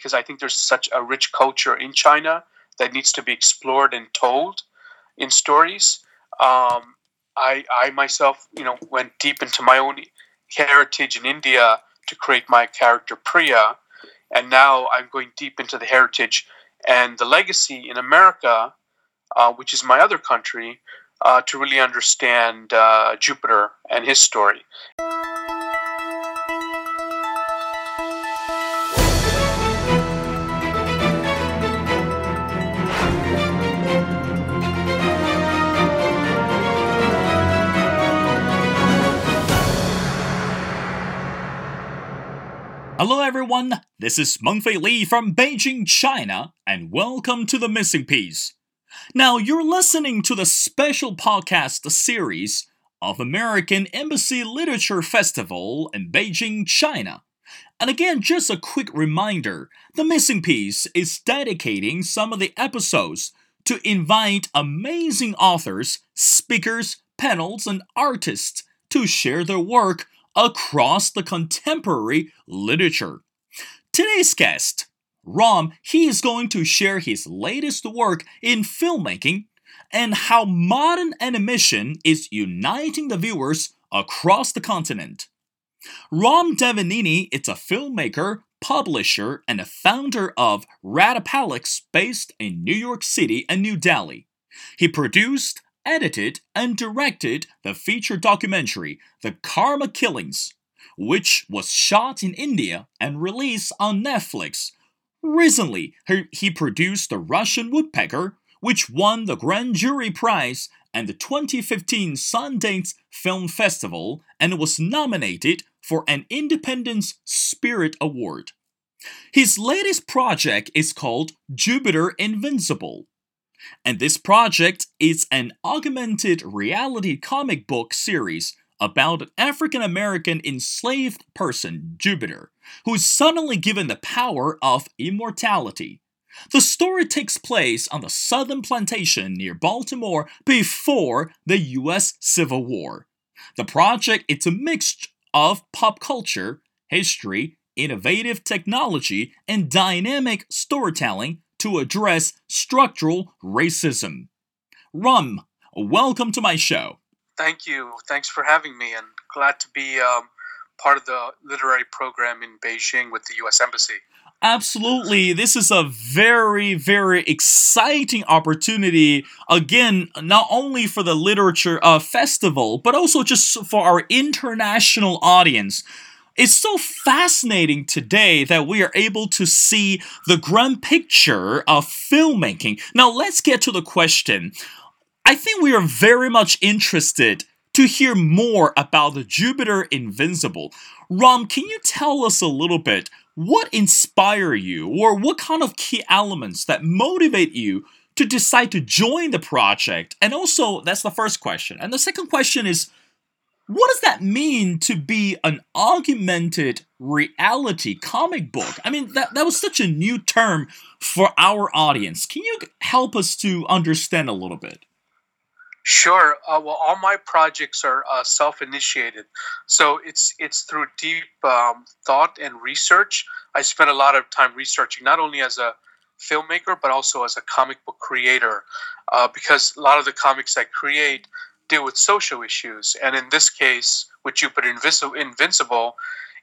because I think there's such a rich culture in China that needs to be explored and told in stories. Um, I, I myself, you know, went deep into my own heritage in India to create my character Priya, and now I'm going deep into the heritage and the legacy in America, uh, which is my other country, uh, to really understand uh, Jupiter and his story. Hello everyone, this is Mengfei Li from Beijing, China, and welcome to The Missing Piece. Now, you're listening to the special podcast series of American Embassy Literature Festival in Beijing, China. And again, just a quick reminder The Missing Piece is dedicating some of the episodes to invite amazing authors, speakers, panels, and artists to share their work across the contemporary literature. Today's guest, Ram, he is going to share his latest work in filmmaking and how modern animation is uniting the viewers across the continent. Ram Devineni is a filmmaker, publisher, and a founder of Rattapallax based in New York City and New Delhi. He produced, edited, and directed the feature documentary The Karma Killings, which was shot in India and released on Netflix. Recently, he produced The Russian Woodpecker, which won the Grand Jury Prize and the 2015 Sundance Film Festival and was nominated for an Independence Spirit Award. His latest project is called Jupiter Invincible, and this project is an augmented reality comic book series about an African American enslaved person, Jupiter, who is suddenly given the power of immortality. The story takes place on the southern plantation near Baltimore before the US Civil War. The project is a mix of pop culture, history, innovative technology, and dynamic storytelling to address structural racism. Ram, welcome to my show. Thank you. Thanks for having me, and glad to be um, part of the literary program in Beijing with the U.S. Embassy. Absolutely. This is a very, very exciting opportunity. Again, not only for the literature uh, festival, but also just for our international audience. It's so fascinating today that we are able to see the grand picture of filmmaking. Now, let's get to the question. I think we are very much interested to hear more about the Jupiter Invincible. Ram, can you tell us a little bit what inspire you or what kind of key elements that motivate you to decide to join the project? And also, that's the first question. And the second question is what does that mean to be an augmented reality comic book? I mean, that, that was such a new term for our audience. Can you help us to understand a little bit? Sure. Uh, well, all my projects are uh, self-initiated, so it's it's through deep um, thought and research. I spend a lot of time researching, not only as a filmmaker but also as a comic book creator, uh, because a lot of the comics I create deal with social issues. And in this case, with Jupiter Invincible,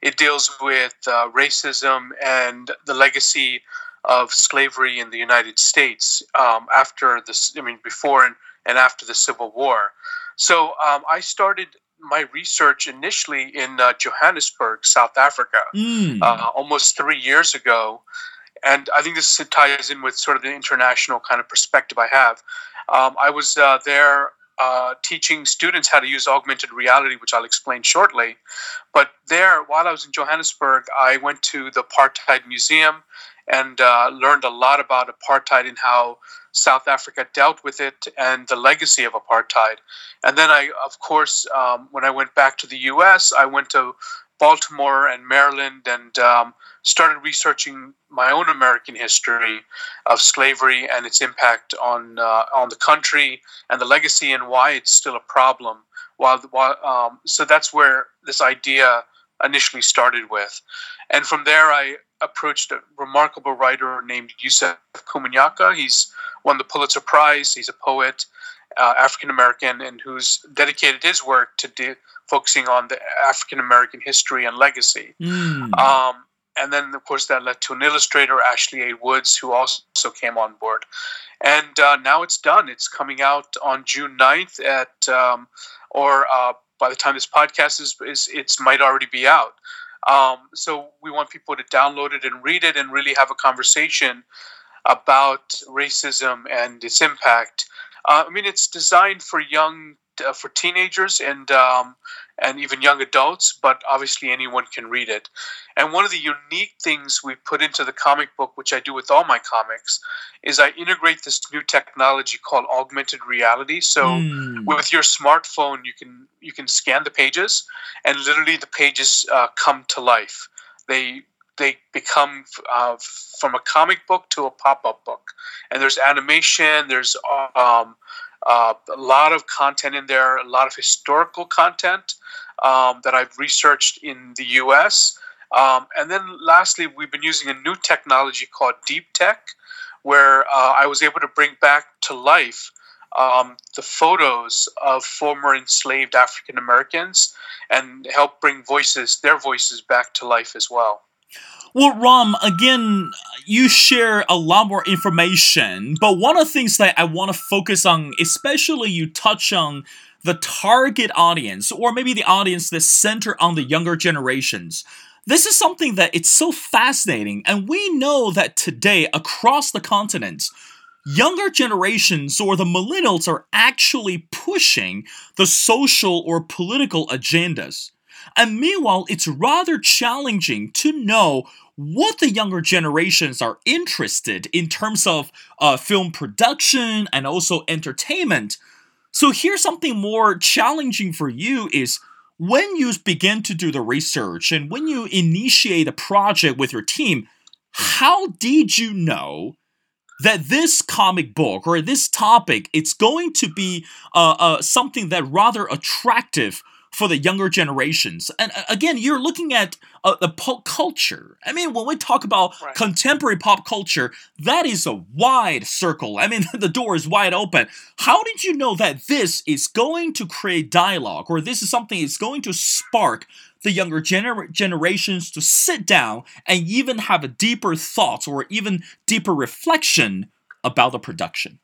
it deals with uh, racism and the legacy of slavery in the United States um, after this, I mean, before and, and after the Civil War. So um, I started my research initially in uh, Johannesburg, South Africa, mm. uh, almost three years ago. And I think this ties in with sort of the international kind of perspective I have. Um, I was uh, there uh, teaching students how to use augmented reality, which I'll explain shortly. But there, while I was in Johannesburg, I went to the Apartheid Museum and uh, learned a lot about apartheid and how South Africa dealt with it and the legacy of apartheid. And then I, of course, um, when I went back to the U.S., I went to Baltimore and Maryland and um, started researching my own American history of slavery and its impact on uh, on the country and the legacy and why it's still a problem. While, while um, so that's where this idea initially started with, and from there I approached a remarkable writer named Yusef Komunyakaa. He's won the Pulitzer Prize. He's a poet, uh, African American, and who's dedicated his work to de- focusing on the African American history and legacy. Mm. Um, and then, of course, that led to an illustrator, Ashley A. Woods, who also came on board. And uh, now it's done. It's coming out on June 9th at, um, or uh, by the time this podcast is, is it might already be out. Um, so we want people to download it and read it and really have a conversation about racism and its impact. Uh, I mean, it's designed for young, uh, for teenagers and um, and even young adults, but obviously anyone can read it. And one of the unique things we put into the comic book, which I do with all my comics, is I integrate this new technology called augmented reality. So Mm. with your smartphone, you can you can scan the pages, and literally the pages uh, come to life. They they become uh, from a comic book to a pop up book, and there's animation. There's um, uh, a lot of content in there, a lot of historical content um, that I've researched in the US. Um, and then lastly, we've been using a new technology called deep tech, where uh, I was able to bring back to life um, the photos of former enslaved African Americans and help bring voices, their voices, back to life as well. Well, Ram, again, you share a lot more information, but one of the things that I want to focus on, especially you touch on the target audience, or maybe the audience that's centered on the younger generations. This is something that it's so fascinating, and we know that today across the continent, younger generations or the millennials are actually pushing the social or political agendas. And meanwhile, it's rather challenging to know what the younger generations are interested in terms of uh, film production and also entertainment. So here's something more challenging for you is when you begin to do the research and when you initiate a project with your team, how did you know that this comic book or this topic it's going to be uh, uh, something that rather attractive for the younger generations. And uh, again, you're looking at uh, the pop culture. I mean, when we talk about Right. contemporary pop culture, that is a wide circle. I mean, the door is wide open. How did you know that this is going to create dialogue or this is something that's going to spark the younger gener- generations to sit down and even have a deeper thought or even deeper reflection about the production?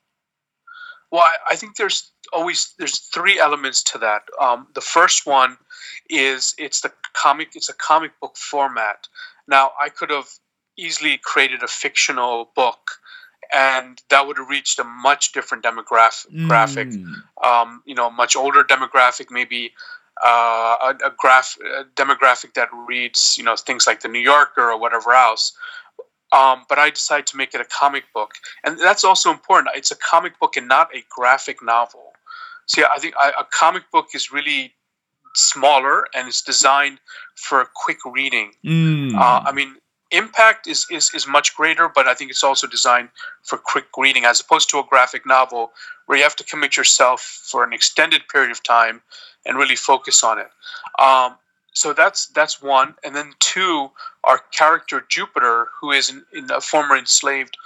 Well, I, I think there's always there's three elements to that. Um, the first one is it's the comic it's a comic book format. Now I could have easily created a fictional book, and that would have reached a much different demographic. Mm. um, you know, much older demographic, maybe uh, a, a graph a demographic that reads, you know, things like the New Yorker or whatever else. Um, but I decided to make it a comic book, and that's also important. It's a comic book and not a graphic novel. See, I think I, a comic book is really smaller and it's designed for quick reading. Mm. Uh, I mean, impact is, is is much greater, but I think it's also designed for quick reading, as opposed to a graphic novel where you have to commit yourself for an extended period of time and really focus on it. Um, so that's that's one, and then two, our character Jupiter, who is in, in a former enslaved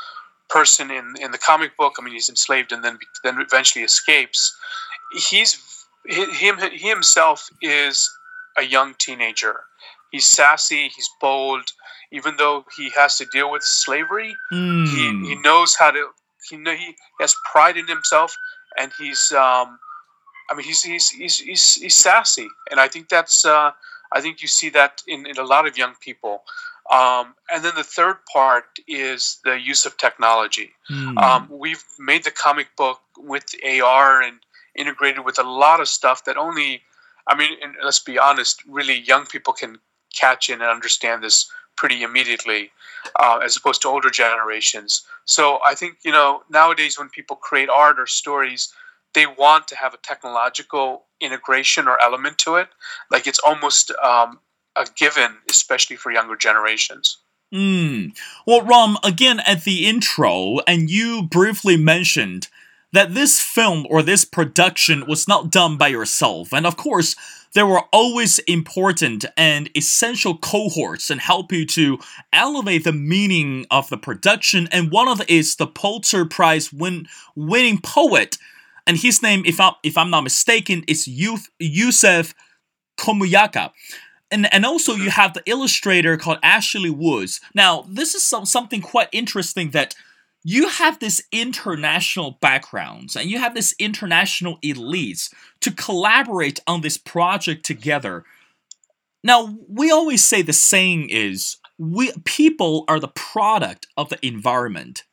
person in in the comic book. I mean, he's enslaved and then then eventually escapes. He's he- him he himself is a young teenager. He's sassy. He's bold. Even though he has to deal with slavery, Mm. he, he knows how to. He know he has pride in himself, and he's. Um, I mean, he's he's he's he's, he's sassy, and I think that's. Uh, I think you see that in, in a lot of young people. Um, and then the third part is the use of technology. Mm. Um, we've made the comic book with AR and integrated with a lot of stuff that only, I mean, and let's be honest, really young people can catch in and understand this pretty immediately, uh, as opposed to older generations. So I think you know nowadays when people create art or stories, they want to have a technological integration or element to it. Like it's almost um, a given, especially for younger generations. Mm. Well, Ram, again at the intro, and you briefly mentioned that this film or this production was not done by yourself. And of course, there were always important and essential cohorts and help you to elevate the meaning of the production. And one of is the Pulitzer Prize win- winning poet. And his name, if I'm, if I'm not mistaken, is Yusef Komunyakaa and and also you have the illustrator called Ashley Woods. Now, this is some, something quite interesting that you have this international backgrounds and you have this international elites to collaborate on this project together. Now, we always say the saying is we people are the product of the environment.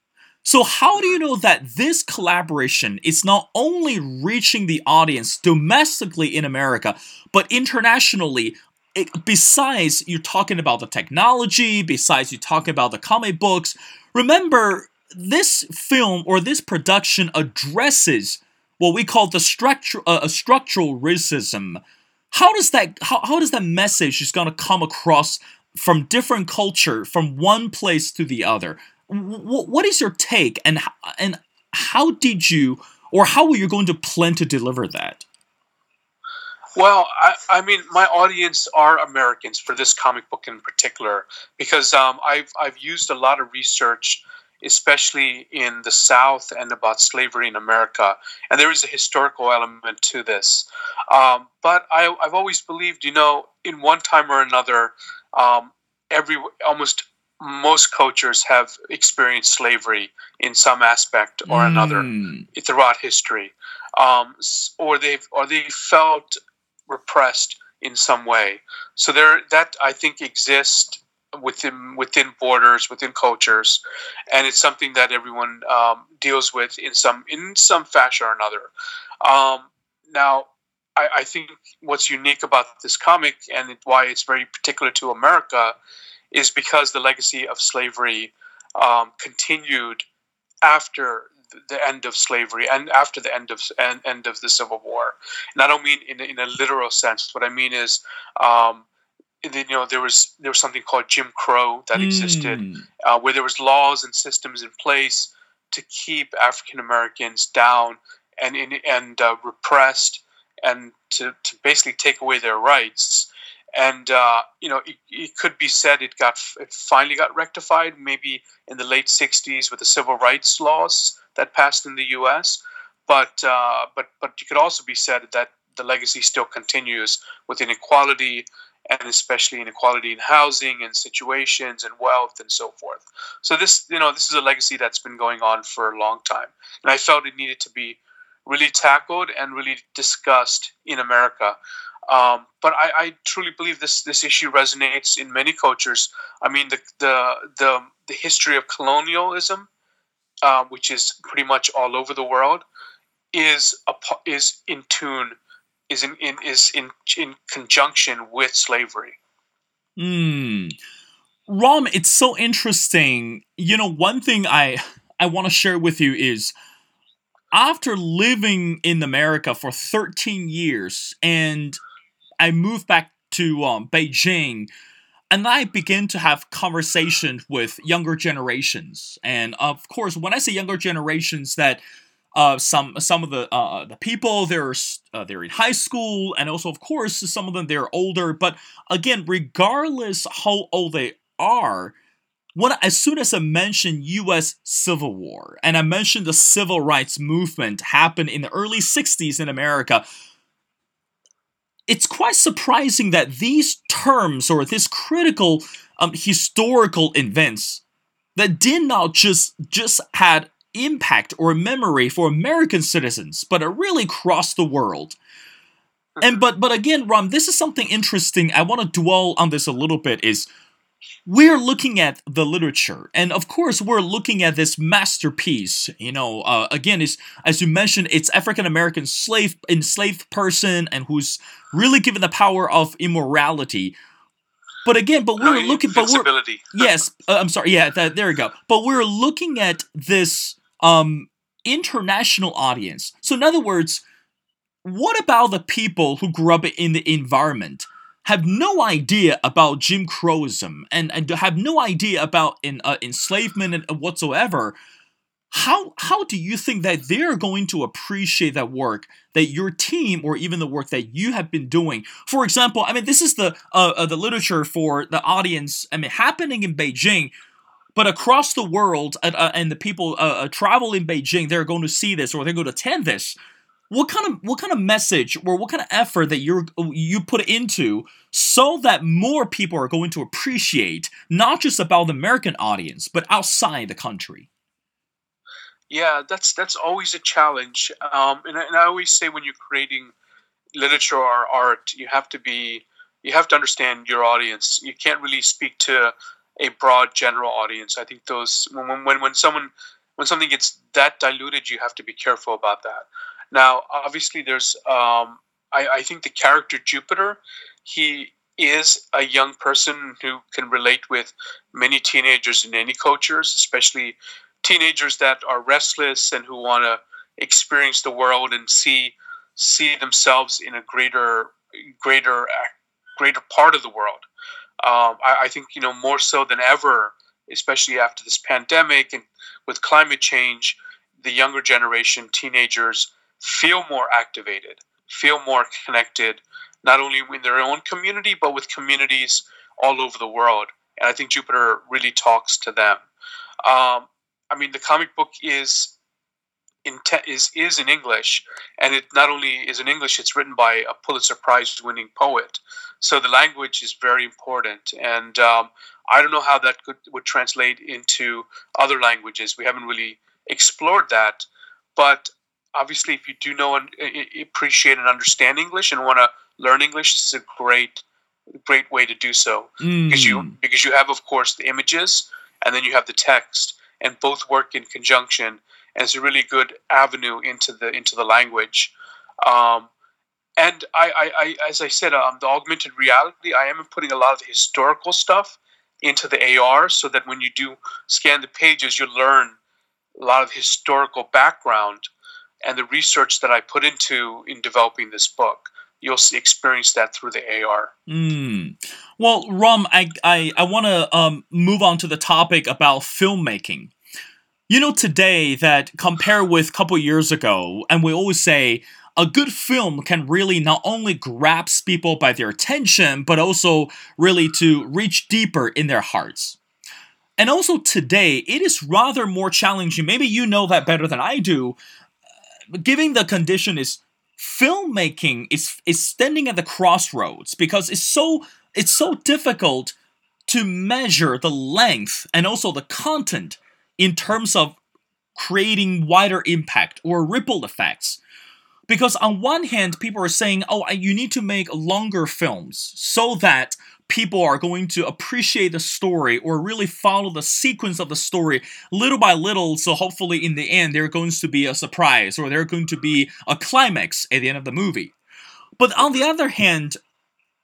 So how do you know that this collaboration is not only reaching the audience domestically in America, but internationally it, besides you're talking about the technology, besides you talking about the comic books, remember this film or this production addresses what we call the structure uh, structural racism. How does that how, how does that message is going to come across from different culture from one place to the other? W- what is your take and and how did you or how are you going to plan to deliver that? Well, I, I, mean, my audience are Americans for this comic book in particular because um, I've I've used a lot of research, especially in the South and about slavery in America, and there is a historical element to this. Um, but I, have always believed, you know, in one time or another, um, every almost most cultures have experienced slavery in some aspect or mm. another throughout history, um, or they've or they felt repressed in some way. So there, that I think exists within within borders, within cultures, and it's something that everyone um, deals with in some in some fashion or another. Um, now, I, I, think what's unique about this comic and why it's very particular to America is because the legacy of slavery um, continued after the end of slavery and after the end of end, end of the Civil War. And I don't mean in, in a literal sense. What I mean is, um, you know, there was there was something called Jim Crow that mm. existed, uh, where there was laws and systems in place to keep African Americans down and and uh, repressed, and to, to basically take away their rights and uh, you know it, it, could be said it got it finally got rectified maybe in the late 60s with the civil rights laws that passed in the U.S. But uh, but but you could also be said that the legacy still continues with inequality and especially inequality in housing and situations and wealth and so forth. So this you know this is a legacy that's been going on for a long time, and I felt it needed to be really tackled and really discussed in America. Um, but I, I, truly believe this this issue resonates in many cultures. I mean, the the the, the history of colonialism uh, which is pretty much all over the world, is a, is in tune, is in, in is in in conjunction with slavery. Hmm. Ram, it's so interesting. You know, one thing I I want to share with you is after living in America for 13 years and I moved back to um, Beijing and I begin to have conversations with younger generations. And of course, when I say younger generations, that uh, some some of the uh, the people they're uh, they're in high school, and also of course some of them they're older. But again, regardless how old they are, when as soon as I mentioned U.S. Civil War and I mentioned the civil rights movement happened in the early '60s in America, it's quite surprising that these terms or these critical um, historical events that did not just just had impact or memory for American citizens, but it really crossed the world. And but but again, Ram, this is something interesting. I want to dwell on this a little bit. Is we're looking at the literature and of course we're looking at this masterpiece you know uh, again is as you mentioned it's african american slave enslaved person and who's really given the power of immorality. But again but we're looking but we're yes uh, i'm sorry yeah that, there we go. But we're looking at this um international audience. So in other words what about the people who grew up in the environment have no idea about Jim Crowism and, and have no idea about in, uh, enslavement and whatsoever, how how do you think that they're going to appreciate that work that your team or even the work that you have been doing? For example i mean this is the uh, uh, the literature for the audience i mean happening in beijing but across the world uh, uh and the people uh, uh, travel in beijing they're going to see this or they're going to attend this what kind of what kind of message or what kind of effort that you you put into so that more people are going to appreciate not just about the american audience but outside the country yeah, that's that's always a challenge. Um, and, I, and I always say when you're creating literature or art, you have to be you have to understand your audience. You can't really speak to a broad general audience. I think those when when when someone when something gets that diluted, you have to be careful about that. Now, obviously, there's um, I, I think the character Jupiter, he is a young person who can relate with many teenagers in any cultures, especially teenagers that are restless and who want to experience the world and see see themselves in a greater greater greater part of the world. Um, I, I, think you know more so than ever, especially after this pandemic and with climate change, the younger generation, teenagers, feel more activated, feel more connected, not only in their own community but with communities all over the world. And I think Jupiter really talks to them. Um, I mean, the comic book is in te- is is in English, and it not only is in English, it's written by a Pulitzer Prize winning poet. So the language is very important, and um, I don't know how that could would translate into other languages. We haven't really explored that, but obviously, if you do know and appreciate and understand English and want to learn English, this is a great great way to do so. Mm. because you because you have, of course, the images, and then you have the text and both work in conjunction and it's a really good avenue into the into the language. Um, and I, I, I, as I said, um, the augmented reality, I am putting a lot of the historical stuff into the AR so that when you do scan the pages, you learn a lot of historical background and the research that I put into in developing this book. You'll see, experience that through the AR. Mm. Well, Ram, I, I, I want to um, move on to the topic about filmmaking. You know, today that compare with a couple years ago, and we always say a good film can really not only grabs people by their attention, but also really to reach deeper in their hearts. And also today, it is rather more challenging. Maybe you know that better than I do. Given the condition is filmmaking is is standing at the crossroads because it's so it's so difficult to measure the length and also the content in terms of creating wider impact or ripple effects. Because on one hand, people are saying, oh, you need to make longer films so that people are going to appreciate the story or really follow the sequence of the story little by little. So hopefully, in the end, there's going to be a surprise or there's going to be a climax at the end of the movie. But on the other hand,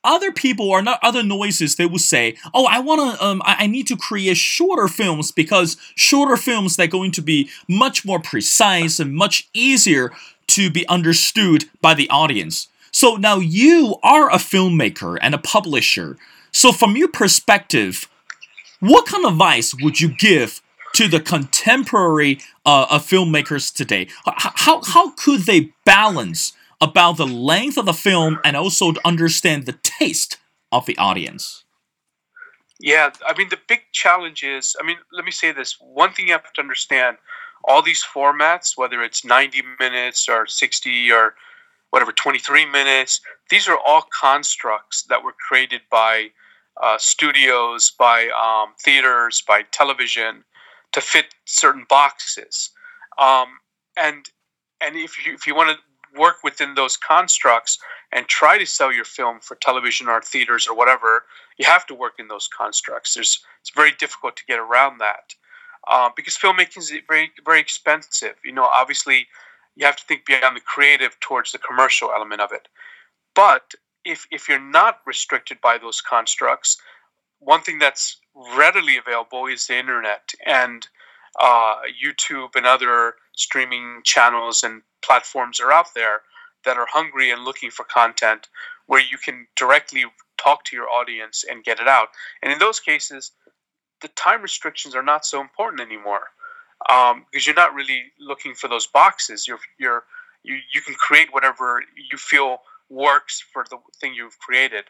other people or not other noises they will say oh i want to um, I, I, need to create shorter films because shorter films they're going to be much more precise and much easier to be understood by the audience so now you are a filmmaker and a publisher. So from your perspective what kind of advice would you give to the contemporary uh, filmmakers today? How, how could they balance about the length of the film and also to understand the taste of the audience. Yeah, I mean, the big challenge is I mean, let me say this. One thing you have to understand all these formats, whether it's 90 minutes or 60 or whatever, 23 minutes, these are all constructs that were created by uh, studios, by um, theaters, by television to fit certain boxes. Um, and and if you, if you want to work within those constructs and try to sell your film for television or theaters or whatever, you have to work in those constructs. There's it's very difficult to get around that uh, because filmmaking is very very expensive. You know, obviously, you have to think beyond the creative towards the commercial element of it. But if if you're not restricted by those constructs, one thing that's readily available is the internet and uh, YouTube and other streaming channels and platforms are out there that are hungry and looking for content where you can directly talk to your audience and get it out. And in those cases, the time restrictions are not so important anymore. Um, because you're not really looking for those boxes. You're you're you, you can create whatever you feel works for the thing you've created.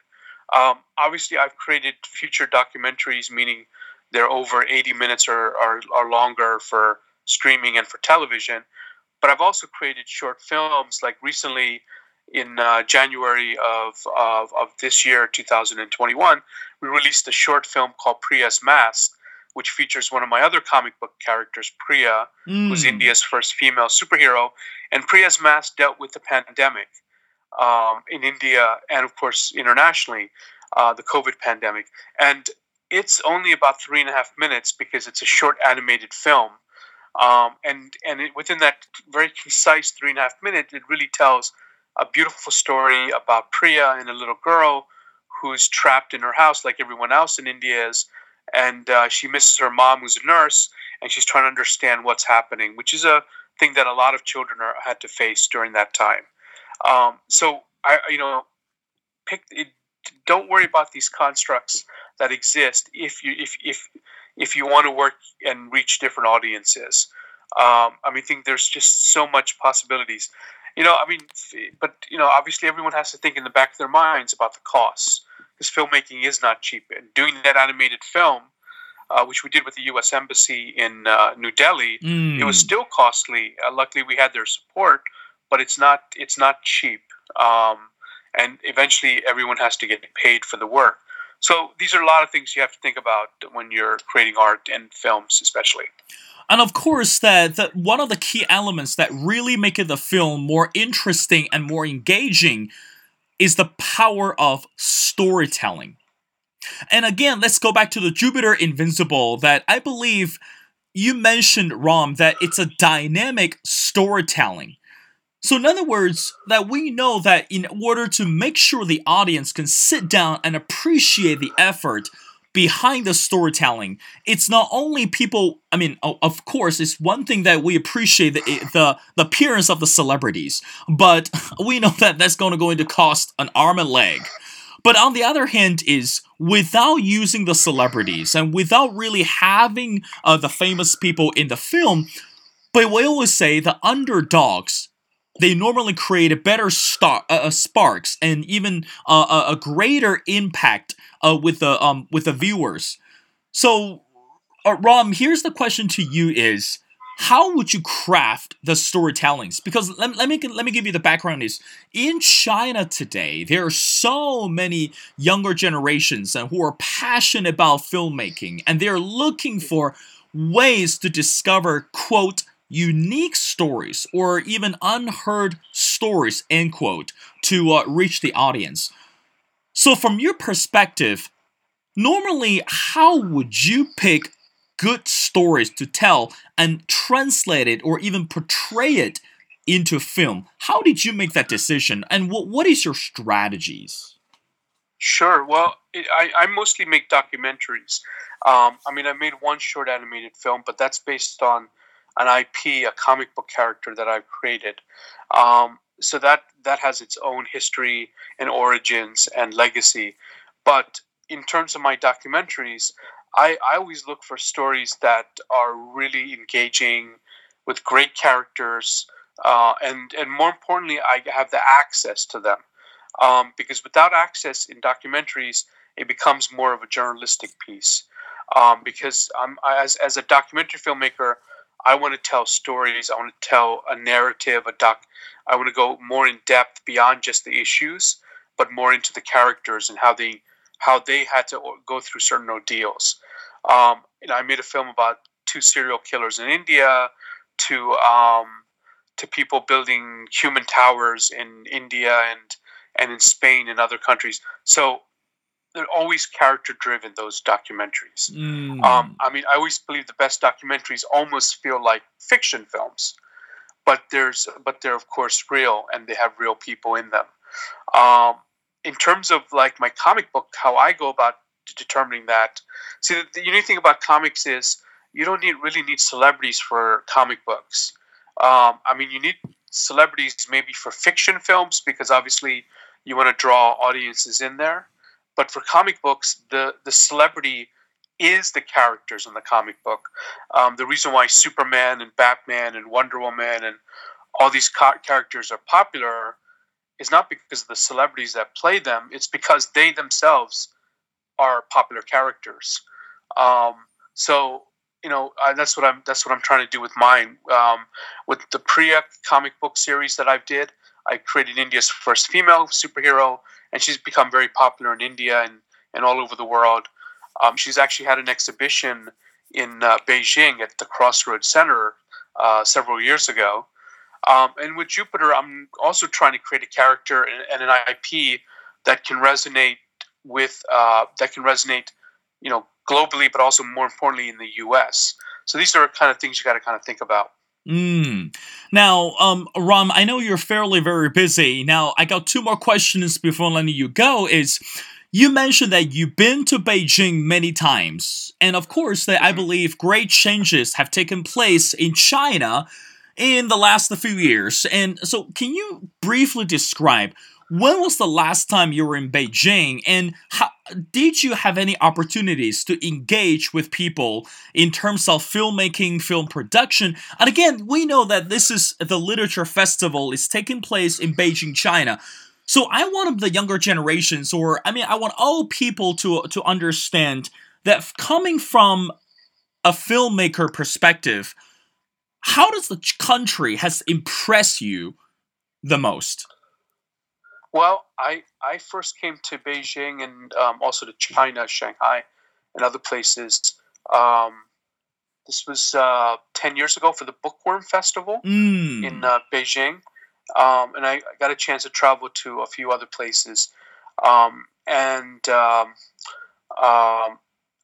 Um, obviously, I've created feature documentaries, meaning they're over 80 minutes or, or, or longer for streaming and for television. But I've also created short films, like recently in uh, January of, of, of this year, 2021, we released a short film called Priya's Mask, which features one of my other comic book characters, Priya, mm. who's India's first female superhero. And Priya's Mask dealt with the pandemic um, in India and, of course, internationally, uh, the COVID pandemic. And it's only about three and a half minutes because it's a short animated film. Um, and and it, within that very concise three and a half minutes, it really tells a beautiful story about Priya and a little girl who's trapped in her house like everyone else in India is, and uh, she misses her mom who's a nurse, and she's trying to understand what's happening, which is a thing that a lot of children are, had to face during that time. Um, so I, you know, pick it, don't worry about these constructs that exist if you if if if you want to work and reach different audiences. Um, I mean, I think there's just so much possibilities. You know, I mean, but you know, obviously everyone has to think in the back of their minds about the costs because filmmaking is not cheap. And doing that animated film, uh, which we did with the U.S. Embassy in uh, New Delhi, mm. it was hmm. still costly. Uh, luckily, we had their support, but it's not it's not cheap. Um, and eventually, everyone has to get paid for the work. So these are a lot of things you have to think about when you're creating art and films, especially. And of course, that, that one of the key elements that really make it the film more interesting and more engaging is the power of storytelling. And again, let's go back to the Jupiter Invincible that I believe you mentioned, Ram, that it's a dynamic storytelling. So, in other words, that we know that in order to make sure the audience can sit down and appreciate the effort behind the storytelling, it's not only people. I mean, of course, it's one thing that we appreciate the the, the appearance of the celebrities, but we know that that's going to going to cost an arm and leg. But on the other hand, is without using the celebrities and without really having uh, the famous people in the film, but we always say the underdogs they normally create a better star, uh, sparks and even uh, a, greater impact uh, with the um with the viewers. So, uh, Ram, here's the question to you: Is how would you craft the storytellings? Because let, let me let me give you the background. Is in China today there are so many younger generations who are passionate about filmmaking, and they're looking for ways to discover quote unique stories or even unheard stories, end quote, to uh, reach the audience. So, from your perspective, normally, how would you pick good stories to tell and translate it or even portray it into film? How did you make that decision, and what, what is your strategies? Sure. Well, it, I, I mostly make documentaries. Um, I mean, I made one short animated film, but that's based on an IP, a comic book character that I've created. Um, so that that has its own history and origins and legacy. But in terms of my documentaries, I, I always look for stories that are really engaging with great characters, uh, and and more importantly, I have the access to them. Um, because without access in documentaries, it becomes more of a journalistic piece. Um, because I'm, as, as a documentary filmmaker, I want to tell stories. I want to tell a narrative, a doc. I want to go more in depth beyond just the issues, but more into the characters and how they how they had to go through certain ordeals. Um, you know, I made a film about two serial killers in India, to um, to people building human towers in India and and in Spain and other countries. So they're always character driven those documentaries. Mm. um, i mean i always believe the best documentaries almost feel like fiction films but there's but they're of course real and they have real people in them. Um, in terms of like my comic book how i go about determining that see the, the unique thing about comics is you don't need really need celebrities for comic books. Um, i mean you need celebrities maybe for fiction films because obviously you want to draw audiences in there but for comic books, the the celebrity is the characters in the comic book. Um, the reason why Superman and Batman and Wonder Woman and all these characters are popular is not because of the celebrities that play them. It's because they themselves are popular characters. Um, so you know uh, that's what I'm that's what I'm trying to do with mine. Um, with the Priya comic book series that I did, I created India's first female superhero, and she's become very popular in India and, and all over the world. Um, she's actually had an exhibition in uh, Beijing at the Crossroads Center uh, several years ago. Um, and with Jupiter, I'm also trying to create a character and, and an IP that can resonate with uh, that can resonate, you know, globally, but also more importantly in the U.S. So these are kind of things you got to kind of think about. Mm. Now, um, Ram, I know you're fairly very busy. Now, I got two more questions before letting you go. Is you mentioned that you've been to Beijing many times, and of course, that I believe great changes have taken place in China in the last few years. And so, can you briefly describe when was the last time you were in Beijing, and how, did you have any opportunities to engage with people in terms of filmmaking, film production? And again, we know that this is the literature festival is taking place in Beijing, China. So I want the younger generations, or I mean, I want all people to to understand that coming from a filmmaker perspective, how does the country has impressed you the most? Well, I I first came to Beijing and um, also to China, Shanghai, and other places. Um, this was uh, ten years ago for the Bookworm Festival mm. in uh, Beijing, um, and I, got a chance to travel to a few other places. Um, and um, um,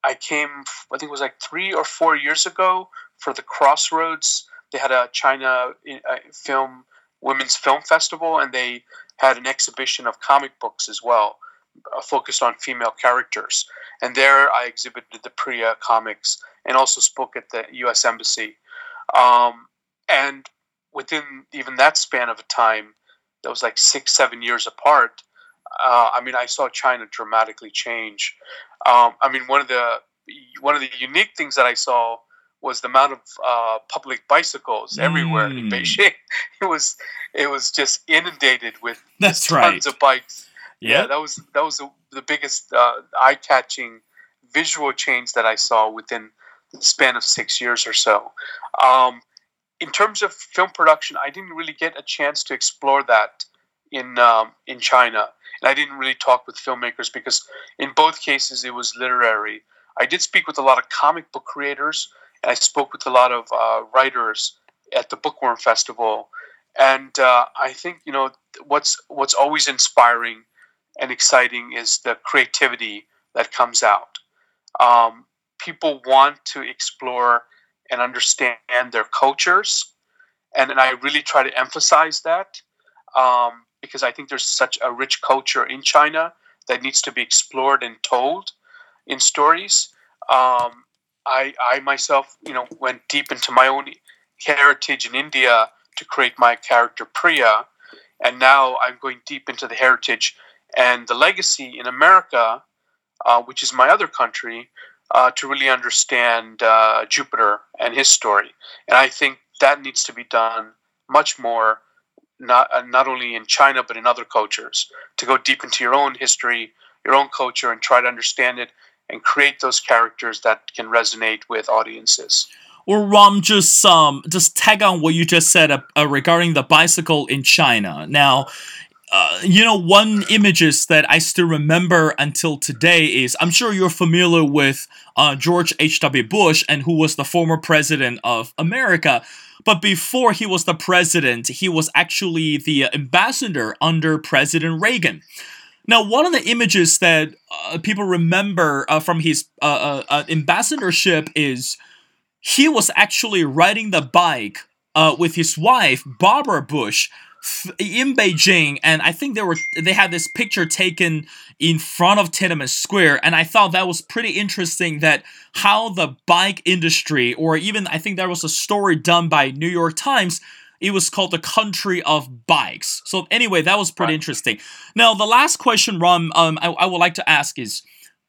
I came, I think it was like three or four years ago for the Crossroads. They had a China uh, film women's film festival, and they had an exhibition of comic books as well, uh, focused on female characters. And there I exhibited the Priya comics and also spoke at the U.S. Embassy. Um, and within even that span of a time, that was like six, seven years apart. Uh, I mean, I saw China dramatically change. Um, I mean, one of the one of the unique things that I saw was the amount of uh, public bicycles everywhere mm. in Beijing. It was it was just inundated with That's tons right. of bikes. Yep. Yeah, that was that was the, the biggest uh, eye catching visual change that I saw within the span of six years or so. Um, in terms of film production, I didn't really get a chance to explore that in um, in China, and I didn't really talk with filmmakers because in both cases it was literary. I did speak with a lot of comic book creators I spoke with a lot of uh, writers at the Bookworm Festival, and uh, I think you know what's what's always inspiring and exciting is the creativity that comes out. Um, people want to explore and understand their cultures, and, and I really try to emphasize that um, because I think there's such a rich culture in China that needs to be explored and told in stories. Um, I, I myself, you know, went deep into my own heritage in India to create my character Priya, and now I'm going deep into the heritage and the legacy in America, uh, which is my other country, uh, to really understand uh, Jupiter and his story. And I think that needs to be done much more, not uh, not only in China but in other cultures, to go deep into your own history, your own culture, and try to understand it and create those characters that can resonate with audiences. Or Ram, just um, just tag on what you just said uh, uh, regarding the bicycle in China. Now, uh, you know, one images that I still remember until today is I'm sure you're familiar with uh, George H.W. Bush and who was the former president of America. But before he was the president, he was actually the ambassador under President Reagan. Now, one of the images that uh, people remember uh, from his uh, uh, uh ambassadorship is he was actually riding the bike uh, with his wife, Barbara Bush, in Beijing, and I think they were they had this picture taken in front of Tiananmen Square, and I thought that was pretty interesting. That how the bike industry, or even I think there was a story done by New York Times it was called the country of bikes. So anyway, that was pretty right. interesting. Now, the last question, Ram, um, I, I would like to ask is,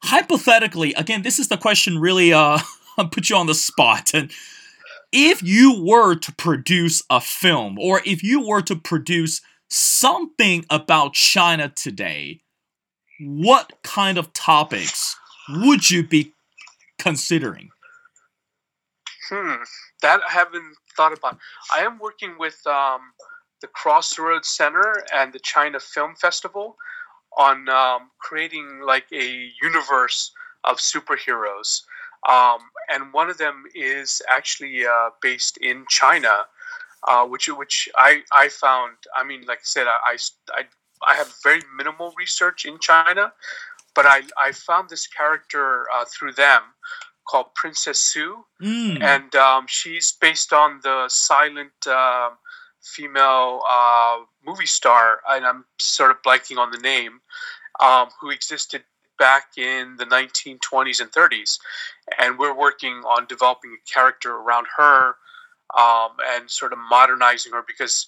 hypothetically, again, this is the question really uh put you on the spot. And if you were to produce a film or if you were to produce something about China today, what kind of topics would you be considering? Hmm, that I haven't thought about. I am working with um, the Crossroads Center and the China Film Festival on um, creating like a universe of superheroes. Um, and one of them is actually uh, based in China, uh, which which I, I found. I mean, like I said, I, I, I have very minimal research in China, but I, I found this character uh, through them called Princess Sue, Mm. and um, she's based on the silent uh, female uh, movie star, and I'm sort of blanking on the name, um, who existed back in the 1920s and 30s, and we're working on developing a character around her um, and sort of modernizing her because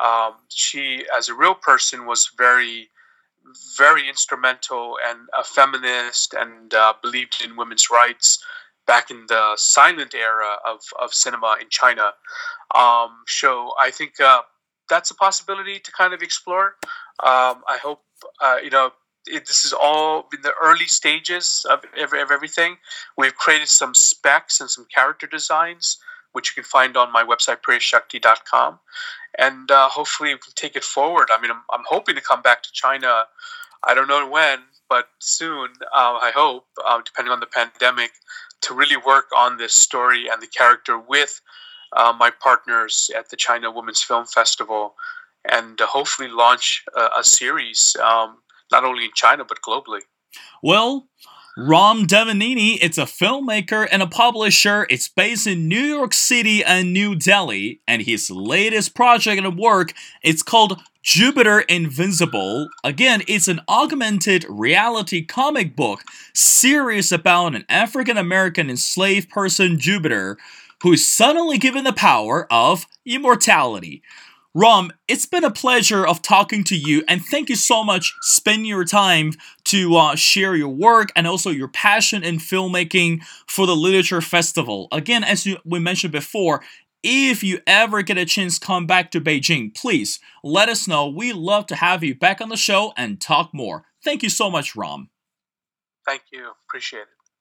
um, she, as a real person, was very very instrumental and a feminist and uh, believed in women's rights back in the silent era of, of cinema in China. Um, so I think uh, that's a possibility to kind of explore. Um, I hope, uh, you know, it, this is all in the early stages of, of, of everything. We've created some specs and some character designs, which you can find on my website, priyashakti.com. And uh, hopefully we can take it forward. I mean, I'm, I'm hoping to come back to China. I don't know when, but soon, uh, I hope, uh, depending on the pandemic, to really work on this story and the character with uh, my partners at the China Women's Film Festival and uh, hopefully launch a, series, um, not only in China, but globally. Well, Ram Devineni, it's a filmmaker and a publisher. It's based in New York City and New Delhi, and his latest project and work it's called Jupiter Invincible. Again, it's an augmented reality comic book series about an African American enslaved person, Jupiter, who is suddenly given the power of immortality. Ram, it's been a pleasure of talking to you, and thank you so much spending your time to uh, share your work and also your passion in filmmaking for the Literature Festival. Again, as you, we mentioned before, if you ever get a chance come back to Beijing, please let us know. We love to have you back on the show and talk more. Thank you so much, Ram. Thank you. Appreciate it.